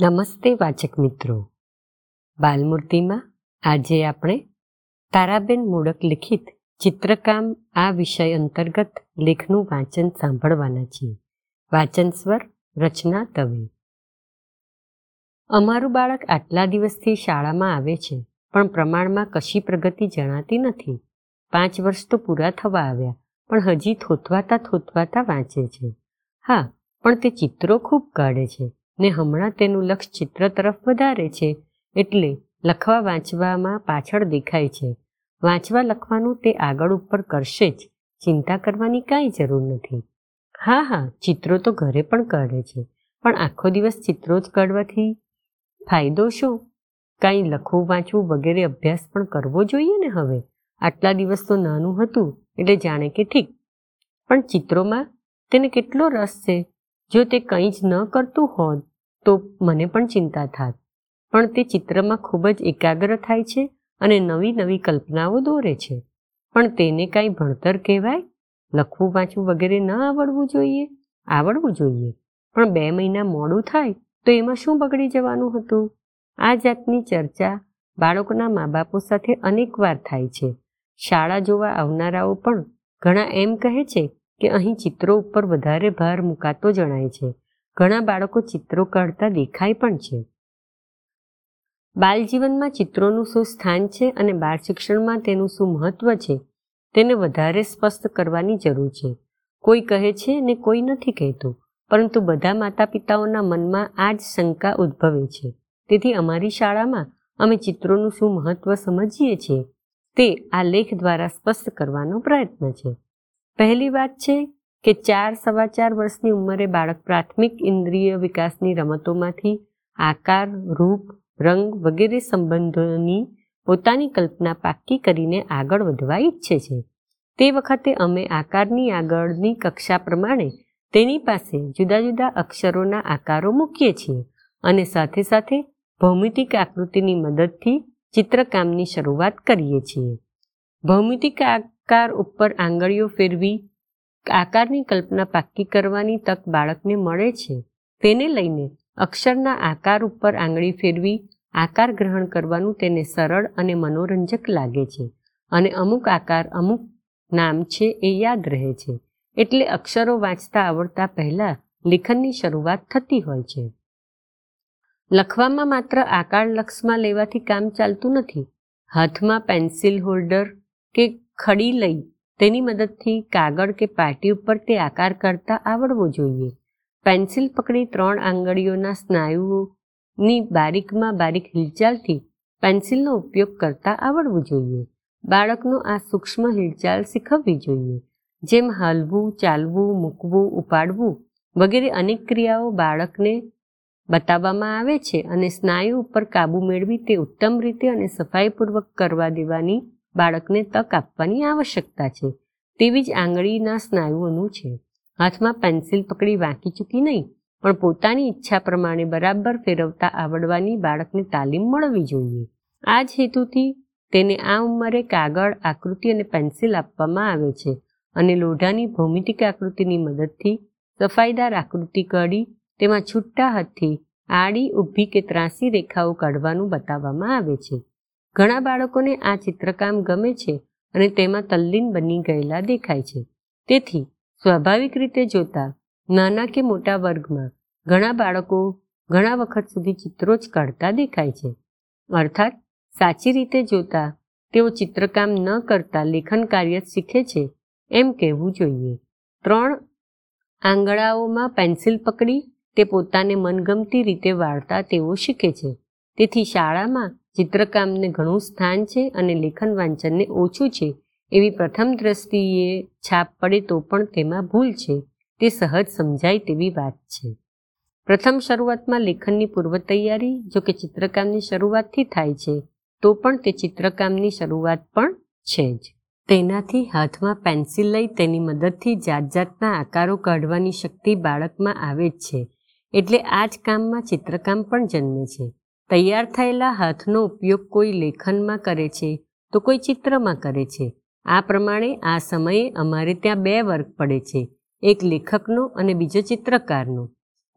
નમસ્તે વાચક મિત્રો. બાલમૂર્તિમાં આજે આપણે તારાબેન મૂળક લિખિત ચિત્રકામ આ વિષય અંતર્ગત લેખનું વાંચન સાંભળવાના છીએ. વાંચન સ્વર રચના દવે અમારું બાળક આટલા દિવસથી શાળામાં આવે છે, પણ પ્રમાણમાં કશી પ્રગતિ જણાતી નથી. પાંચ વર્ષ તો પૂરા થવા આવ્યા, પણ હજી થોતવાતા થોતવાતા વાંચે છે. હા, પણ તે ચિત્રો ખૂબ કાઢે છે. ને હમણાં તેનું લક્ષ ચિત્ર તરફ વધારે છે, એટલે લખવા વાંચવામાં પાછળ દેખાય છે. વાંચવા લખવાનું તે આગળ ઉપર કરશે જ, ચિંતા કરવાની કાંઈ જરૂર નથી. હા હા, ચિત્રો તો ઘરે પણ કાઢે છે, પણ આખો દિવસ ચિત્રો જ કાઢવાથી ફાયદો શું? કાંઈ લખવું, વાંચવું વગેરે અભ્યાસ પણ કરવો જોઈએ ને હવે? આટલા દિવસ તો નાનું હતું, એટલે જાણે કે ઠીક. પણ ચિત્રોમાં તેને કેટલો રસ છે? જો તે કંઈ જ ન કરતું હોત, તો મને પણ ચિંતા થાત. પણ તે ચિત્રમાં ખૂબ જ એકાગ્ર થાય છે અને નવી નવી કલ્પનાઓ દોરે છે. પણ તેને કાંઈ ભણતર કહેવાય? લખવું, વાંચવું વગેરે ન આવડવું જોઈએ? આવડવું જોઈએ. પણ બે મહિના મોડું થાય, તો એમાં શું બગડી જવાનું હતું? આ જાતની ચર્ચા બાળકોના મા બાપો સાથે અનેકવાર થાય છે. શાળા જોવા આવનારાઓ પણ ઘણા એમ કહે છે કે અહીં ચિત્રો ઉપર વધારે ભાર મુકાતો જણાય છે. ઘણા બાળકો ચિત્રો કાઢતા દેખાય પણ છે. બાલજીવનમાં ચિત્રોનું શું સ્થાન છે અને બાળ શિક્ષણમાં તેનું શું મહત્વ છે, તેને વધારે સ્પષ્ટ કરવાની જરૂર છે. કોઈ કહે છે ને કોઈ નથી કહેતું, પરંતુ બધા માતા પિતાઓના મનમાં આ જ શંકા ઉદ્ભવે છે. તેથી અમારી શાળામાં અમે ચિત્રોનું શું મહત્વ સમજીએ છીએ, તે આ લેખ દ્વારા સ્પષ્ટ કરવાનો પ્રયત્ન છે. પહેલી વાત છે કે ચાર સવા ચાર વર્ષની ઉંમરે બાળક પ્રાથમિક ઇન્દ્રિય વિકાસની રમતોમાંથી આકાર, રૂપ, રંગ વગેરે સંબંધોની પોતાની કલ્પના પાક્કી કરીને આગળ વધવા ઈચ્છે છે. તે વખતે અમે આકારની આગળની કક્ષા પ્રમાણે તેની પાસે જુદા જુદા અક્ષરોના આકારો મૂકીએ છીએ અને સાથે સાથે ભૌમિતિક આકૃતિની મદદથી ચિત્રકામની શરૂઆત કરીએ છીએ. ભૌમિતિક આકાર ઉપર આંગળીઓ ફેરવી આકારની કલ્પના પાક્કી કરવાની તક બાળકને મળે છે. તેને લઈને અક્ષરના આકાર ઉપર આંગળી ફેરવી આકાર ગ્રહણ કરવાનું તેને સરળ અને મનોરંજક લાગે છે અને અમુક આકાર અમુક નામ છે એ યાદ રહે છે. એટલે અક્ષરો વાંચતા આવડતા પહેલાં લેખનની શરૂઆત થતી હોય છે. લખવામાં માત્ર આકાર લક્ષમાં લેવાથી કામ ચાલતું નથી. હાથમાં પેન્સિલ હોલ્ડર કે ખડી લઈ તેની મદદથી કાગળ કે પાટી ઉપર તે આકાર કરતા આવડવો જોઈએ. પેન્સિલ પકડી ત્રણ આંગળીઓના સ્નાયુઓની બારીકમાં બારીક હિલચાલથી પેન્સિલનો ઉપયોગ કરતા આવડવું જોઈએ. બાળકનો આ સૂક્ષ્મ હિલચાલ શીખવવી જોઈએ. જેમ હલવું, ચાલવું, મૂકવું, ઉપાડવું વગેરે અનેક ક્રિયાઓ બાળકને બતાવવામાં આવે છે અને સ્નાયુ ઉપર કાબુ મેળવી તે ઉત્તમ રીતે અને સફાઈપૂર્વક કરવા દેવાની બાળકને તક આપવાની આવશ્યકતા છે. તેવી જ આંગળીના સ્નાયુઓનું છે. હાથમાં પેન્સિલ પકડી વાંકી ચૂકી નહીં, પણ પોતાની ઈચ્છા પ્રમાણે બરાબર ફેરવતા આવડવાની બાળકને તાલીમ મળવી જોઈએ. આ જ હેતુથી તેને આ ઉંમરે કાગળ, આકૃતિ અને પેન્સિલ આપવામાં આવે છે અને લોઢાની ભૌમિતિક આકૃતિની મદદથી સફાઈદાર આકૃતિ કાઢી, તેમાં છૂટા હાથથી આડી, ઊભી કે ત્રાસી રેખાઓ કાઢવાનું બતાવવામાં આવે છે. ઘણા બાળકોને આ ચિત્રકામ ગમે છે અને તેમાં તલ્લીન બની ગયેલા દેખાય છે. તેથી, સ્વાભાવિક રીતે જોતા, નાના કે મોટા વર્ગમાં, ઘણા બાળકો ઘણા વખત સુધી ચિત્રો જ કાઢતા દેખાય છે. અર્થાત, સાચી રીતે જોતા, તેઓ ચિત્રકામ ન કરતા લેખન કાર્ય શીખે છે એમ કહેવું જોઈએ. ત્રણ, આંગળાઓમાં પેન્સિલ પકડી તે પોતાને મનગમતી રીતે વાળતા તેઓ શીખે છે. તેથી શાળામાં ચિત્રકામને ઘણું સ્થાન છે અને લેખન વાંચનને ઓછું છે. એવી પ્રથમ દ્રષ્ટિએ છાપ પડે તો પણ તેમાં ભૂલ છે. તે સહજ સમજાય તેવી વાત છે. પ્રથમ શરૂઆતમાં લેખનની પૂર્વ તૈયારી, જો કે ચિત્રકામની શરૂઆતથી થાય છે, તો પણ તે ચિત્રકામની શરૂઆત પણ છે જ. તેનાથી હાથમાં પેન્સિલ લઈ તેની મદદથી જાત જાતના આકારો કાઢવાની શક્તિ બાળકમાં આવે જ છે. એટલે આ જ કામમાં ચિત્રકામ પણ જન્મે છે. તૈયાર થયેલા હાથનો ઉપયોગ કોઈ લેખનમાં કરે છે, તો કોઈ ચિત્રમાં કરે છે. આ પ્રમાણે આ સમયે અમારે ત્યાં બે વર્ગ પડે છે, એક લેખકનો અને બીજો ચિત્રકારનો.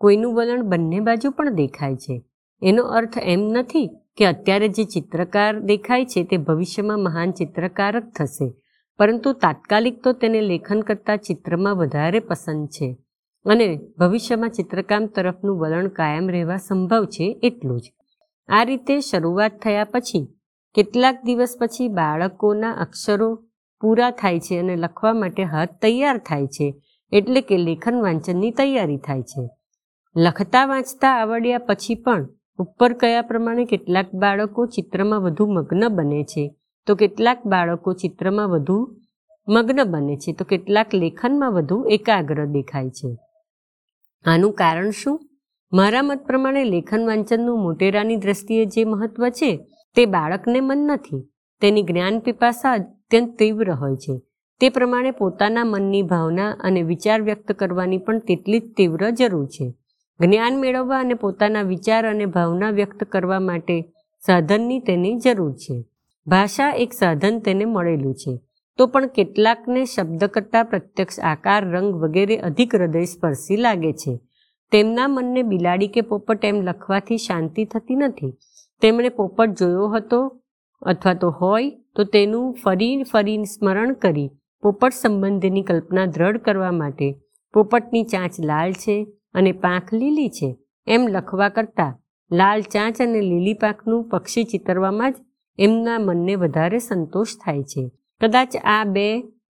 કોઈનું વલણ બંને બાજુ પણ દેખાય છે. એનો અર્થ એમ નથી કે અત્યારે જે ચિત્રકાર દેખાય છે તે ભવિષ્યમાં મહાન ચિત્રકાર જ થશે, પરંતુ તાત્કાલિક તો તેને લેખન કરતાં ચિત્રમાં વધારે પસંદ છે. અને ભવિષ્યમાં ચિત્રકામ તરફનું વલણ કાયમ રહેવા સંભવ છે એટલું જ. આ રીતે શરૂઆત થયા પછી કેટલાક દિવસ પછી બાળકોના અક્ષરો પૂરા થાય છે અને લખવા માટે હાથ તૈયાર થાય છે, એટલે કે લેખન વાંચનની તૈયારી થાય છે. લખતા વાંચતા આવડ્યા પછી પણ ઉપર કયા પ્રમાણે કેટલાક બાળકો ચિત્રમાં વધુ મગ્ન બને છે? તો કેટલાક બાળકો ચિત્રમાં વધુ મગ્ન બને છે, તો કેટલાક લેખનમાં વધુ એકાગ્ર દેખાય છે. આનું કારણ શું? મારા મત પ્રમાણે લેખન વાંચનનું મોટેરાની દ્રષ્ટિએ જે મહત્વ છે, તે બાળકને મન નથી. તેની જ્ઞાન પીપાસા અત્યંત તીવ્ર હોય છે. તે પ્રમાણે પોતાના મનની ભાવના અને વિચાર વ્યક્ત કરવાની પણ તેટલી જ તીવ્ર જરૂર છે. જ્ઞાન મેળવવા અને પોતાના વિચાર અને ભાવના વ્યક્ત કરવા માટે સાધનની તેની જરૂર છે. ભાષા એક સાધન તેને મળેલું છે. તો પણ કેટલાકને શબ્દ કરતાં પ્રત્યક્ષ આકાર, રંગ વગેરે અધિક હૃદય સ્પર્શી લાગે છે. તેમના મનને બિલાડી કે પોપટ એમ લખવાથી શાંતિ થતી નથી. તેમણે પોપટ જોયો હતો અથવા તો હોય તો તેનું ફરી ફરી સ્મરણ કરી પોપટ સંબંધીની કલ્પના દ્રઢ કરવા માટે પોપટની ચાંચ લાલ છે અને પાંખ લીલી છે એમ લખવા કરતાં લાલ ચાંચ અને લીલી પાંખનું પક્ષી ચિતરવામાં જ એમના મનને વધારે સંતોષ થાય છે. કદાચ આ બે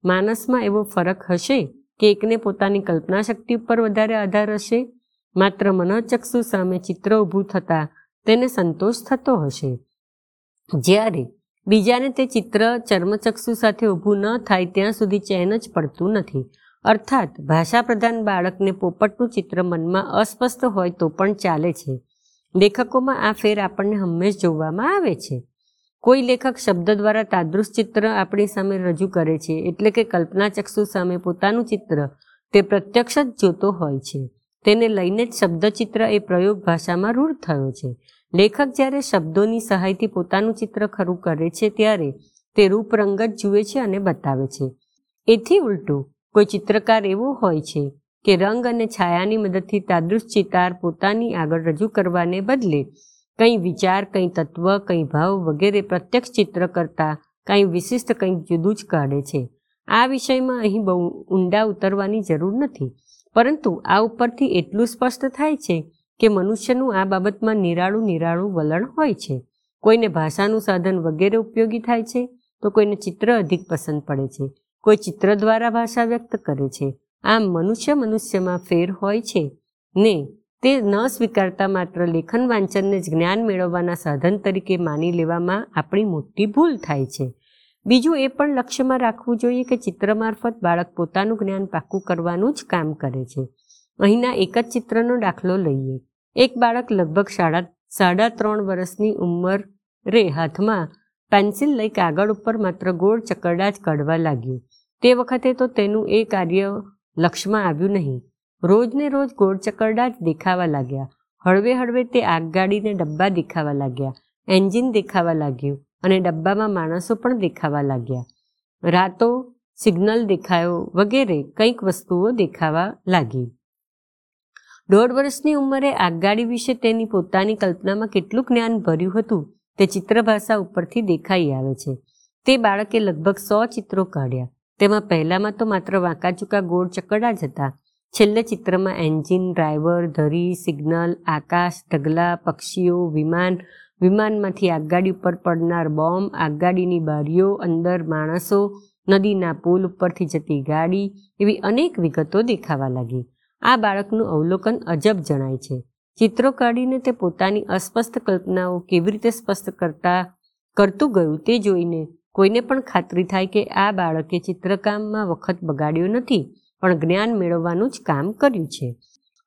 માનસમાં એવો ફરક હશે કે એકને પોતાની કલ્પના શક્તિ ઉપર વધારે આધાર હશે? માત્ર મનોચક્ષુ સામે ચિત્ર ઊભું થતાં તેને સંતોષ થતો હશે. જ્યારે બીજાને તે ચિત્ર ચર્મચક્ષુ સાથે ઊભું ન થાય ત્યાં સુધી ચેન જ પડતું નથી. અર્થાત ભાષા પ્રધાન બાળકને પોપટનું ચિત્ર મનમાં અસ્પષ્ટ હોય તો પણ ચાલે છે. લેખકોમાં આ ફેર આપણને હંમેશ જોવામાં આવે છે. કોઈ લેખક શબ્દ દ્વારા તાદૃશ ચિત્ર આપણી સામે રજૂ કરે છે એટલે કે કલ્પના ચક્ષુ સામે પોતાનું ચિત્ર તે પ્રત્યક્ષ જ જોતો હોય છે. તેને લઈને જ શબ્દચિત્ર એ પ્રયોગ ભાષામાં રૂઢ થયો છે. લેખક જ્યારે શબ્દોની સહાયથી પોતાનું ચિત્ર ખરું કરે છે ત્યારે તે રૂપરંગ જ જુએ છે અને બતાવે છે. એથી ઉલટું, કોઈ ચિત્રકાર એવો હોય છે કે રંગ અને છાયાની મદદથી તાદૃશ ચિતાર પોતાની આગળ રજૂ કરવાને બદલે કંઈ વિચાર, કંઈ તત્વ, કંઈ ભાવ વગેરે પ્રત્યક્ષ ચિત્ર કરતાં કંઈ વિશિષ્ટ કંઈક જુદું જ કાઢે છે. આ વિષયમાં અહીં બહુ ઊંડા ઉતરવાની જરૂર નથી. પરંતુ આ ઉપરથી એટલું સ્પષ્ટ થાય છે કે મનુષ્યનું આ બાબતમાં નિરાળું નિરાળું વલણ હોય છે. કોઈને ભાષાનું સાધન વગેરે ઉપયોગી થાય છે તો કોઈને ચિત્ર અધિક પસંદ પડે છે. કોઈ ચિત્ર દ્વારા ભાષા વ્યક્ત કરે છે. આમ મનુષ્ય મનુષ્યમાં ફેર હોય છે. ને તે ન સ્વીકારતા માત્ર લેખન વાંચનને જ જ્ઞાન મેળવવાના સાધન તરીકે માની લેવામાં આપણી મોટી ભૂલ થાય છે. બીજું એ પણ લક્ષ્યમાં રાખવું જોઈએ કે ચિત્ર મારફત બાળક પોતાનું જ્ઞાન પાક્કું કરવાનું જ કામ કરે છે. અહીંના એક જ ચિત્રનો દાખલો લઈએ. એક બાળક લગભગ સાડા સાડા ત્રણ વર્ષની ઉંમર હાથમાં પેન્સિલ લઈ કાગળ ઉપર માત્ર ગોળ ચકરડા જ કાઢવા લાગ્યું. તે વખતે તો તેનું એ કાર્ય લક્ષમાં આવ્યું નહીં. રોજને રોજ ગોળ ચકરડા જ દેખાવા લાગ્યા. હળવે હળવે તે આગગાડીને ડબ્બા દેખાવા લાગ્યા. એન્જિન દેખાવા લાગ્યું. અને ડબ્બામાં માણસો પણ દેખાવા લાગ્યા. રાતો સિગ્નલ દેખાયો વગેરે કંઈક વસ્તુઓ દેખાવા લાગી. દોઢ વર્ષની ઉંમરે આગગાડી વિશે તેની પોતાની કલ્પનામાં કેટલું જ્ઞાન ભર્યું હતું તે ચિત્રભાષા ઉપરથી દેખાઈ આવે છે. તે બાળકે લગભગ સો ચિત્રો કાઢ્યા. તેમાં પહેલામાં તો માત્ર વાંકાચૂકા ગોળ ચકડા જ હતા. છેલ્લે ચિત્રમાં એન્જિન, ડ્રાઈવર, ધરી, સિગ્નલ, આકાશ, ઢગલા, પક્ષીઓ, વિમાન વિમાનમાંથી આગગાડી ઉપર પડનાર બોમ્બ, આગગાડીની બારીઓ, અંદર માણસો, નદીના પુલ ઉપરથી જતી ગાડી એવી અનેક વિગતો દેખાવા લાગી. આ બાળકનું અવલોકન અજબ જણાય છે. ચિત્રો કાઢીને તે પોતાની અસ્પષ્ટ કલ્પનાઓ કેવી રીતે સ્પષ્ટ કરતા કરતું ગયું તે જોઈને કોઈને પણ ખાતરી થાય કે આ બાળકે ચિત્રકામમાં વખત બગાડ્યો નથી, પણ જ્ઞાન મેળવવાનું જ કામ કર્યું છે.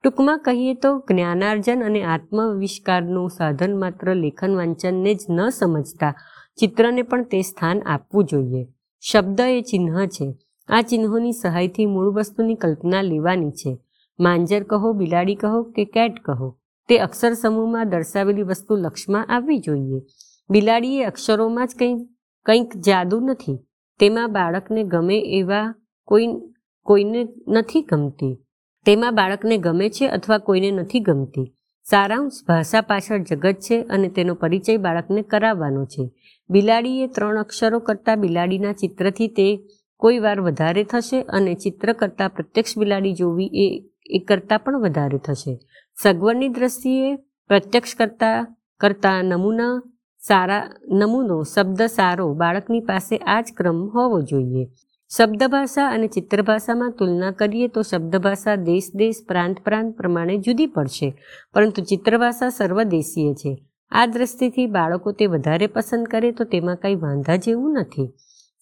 ટૂંકમાં કહીએ તો જ્ઞાનાર્જન અને આત્મવિષ્કારનું સાધન માત્ર લેખન વાંચનને જ ન સમજતા, ચિત્રને પણ તે સ્થાન આપવું જોઈએ. શબ્દ એ ચિહ્ન છે. આ ચિહ્નોની સહાયથી મૂળ વસ્તુની કલ્પના લેવાની છે. માંજર કહો, બિલાડી કહો કે કેટ કહો, તે અક્ષર સમૂહમાં દર્શાવેલી વસ્તુ લક્ષમાં આવવી જોઈએ. બિલાડીએ અક્ષરોમાં જ કંઈ, કંઈક જાદુ નથી. તેમાં બાળકને ગમે એવા કોઈ, કોઈને નથી ગમતી. તેમાં બાળકને ગમે છે અથવા કોઈને નથી ગમતી. સારાંશ ભાષા પાછળ જગત છે અને તેનો પરિચય બાળકને કરાવવાનો છે. બિલાડીએ ત્રણ અક્ષરો કરતાં બિલાડીના ચિત્રથી તે કોઈ વાર વધારે થશે અને ચિત્ર કરતાં પ્રત્યક્ષ બિલાડી જોવી એ એ કરતાં પણ વધારે થશે. સગવડની દ્રષ્ટિએ પ્રત્યક્ષ કરતાં કરતાં નમૂના સારા, નમૂનો, શબ્દ સારો બાળકની પાસે આ જ ક્રમ હોવો જોઈએ. શબ્દ ભાષા અને ચિત્રભાષામાં તુલના કરીએ તો શબ્દ ભાષા દેશ દેશ, પ્રાંત પ્રાંત પ્રમાણે જુદી પડશે. પરંતુ ચિત્રભાષા સર્વદેશીય છે. આ દ્રષ્ટિથી બાળકો તે વધારે પસંદ કરે તો તેમાં કંઈ વાંધા જેવું નથી.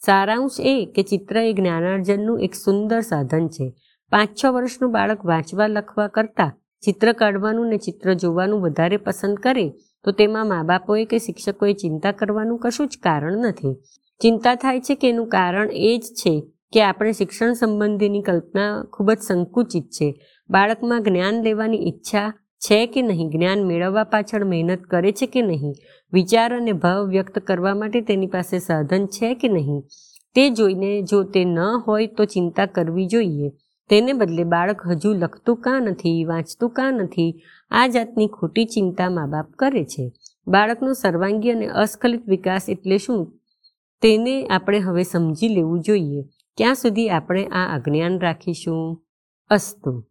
સારાંશ એ કે ચિત્ર એ જ્ઞાનાર્જનનું એક સુંદર સાધન છે. પાંચ છ વર્ષનું બાળક વાંચવા, લખવા કરતાં ચિત્ર કાઢવાનું ને ચિત્ર જોવાનું વધારે પસંદ કરે તો તેમાં મા બાપોએ કે શિક્ષકોએ ચિંતા કરવાનું કશું જ કારણ નથી. ચિંતા થાય છે કે એનું કારણ એ જ છે કે આપણે શિક્ષણ સંબંધીની કલ્પના ખૂબ જ સંકુચિત છે. બાળકમાં જ્ઞાન લેવાની ઈચ્છા છે કે નહીં? જ્ઞાન મેળવવા પાછળ મહેનત કરે છે કે નહીં? વિચાર અને ભાવ વ્યક્ત કરવા માટે તેની પાસે સાધન છે કે નહીં? તે જોઈને જો તે ન હોય તો ચિંતા કરવી જોઈએ. તેને બદલે બાળક હજુ લખતું કાં નથી, વાંચતું કાં નથી, આ જાતની ખોટી ચિંતા મા બાપ કરે છે. બાળકનો સર્વાંગી અને અસ્ખલિત વિકાસ એટલે શું? તેને આપણે હવે સમજી લેવું જોઈએ. ક્યાં સુધી આપણે આ અજ્ઞાન રાખીશું? અસ્તુ.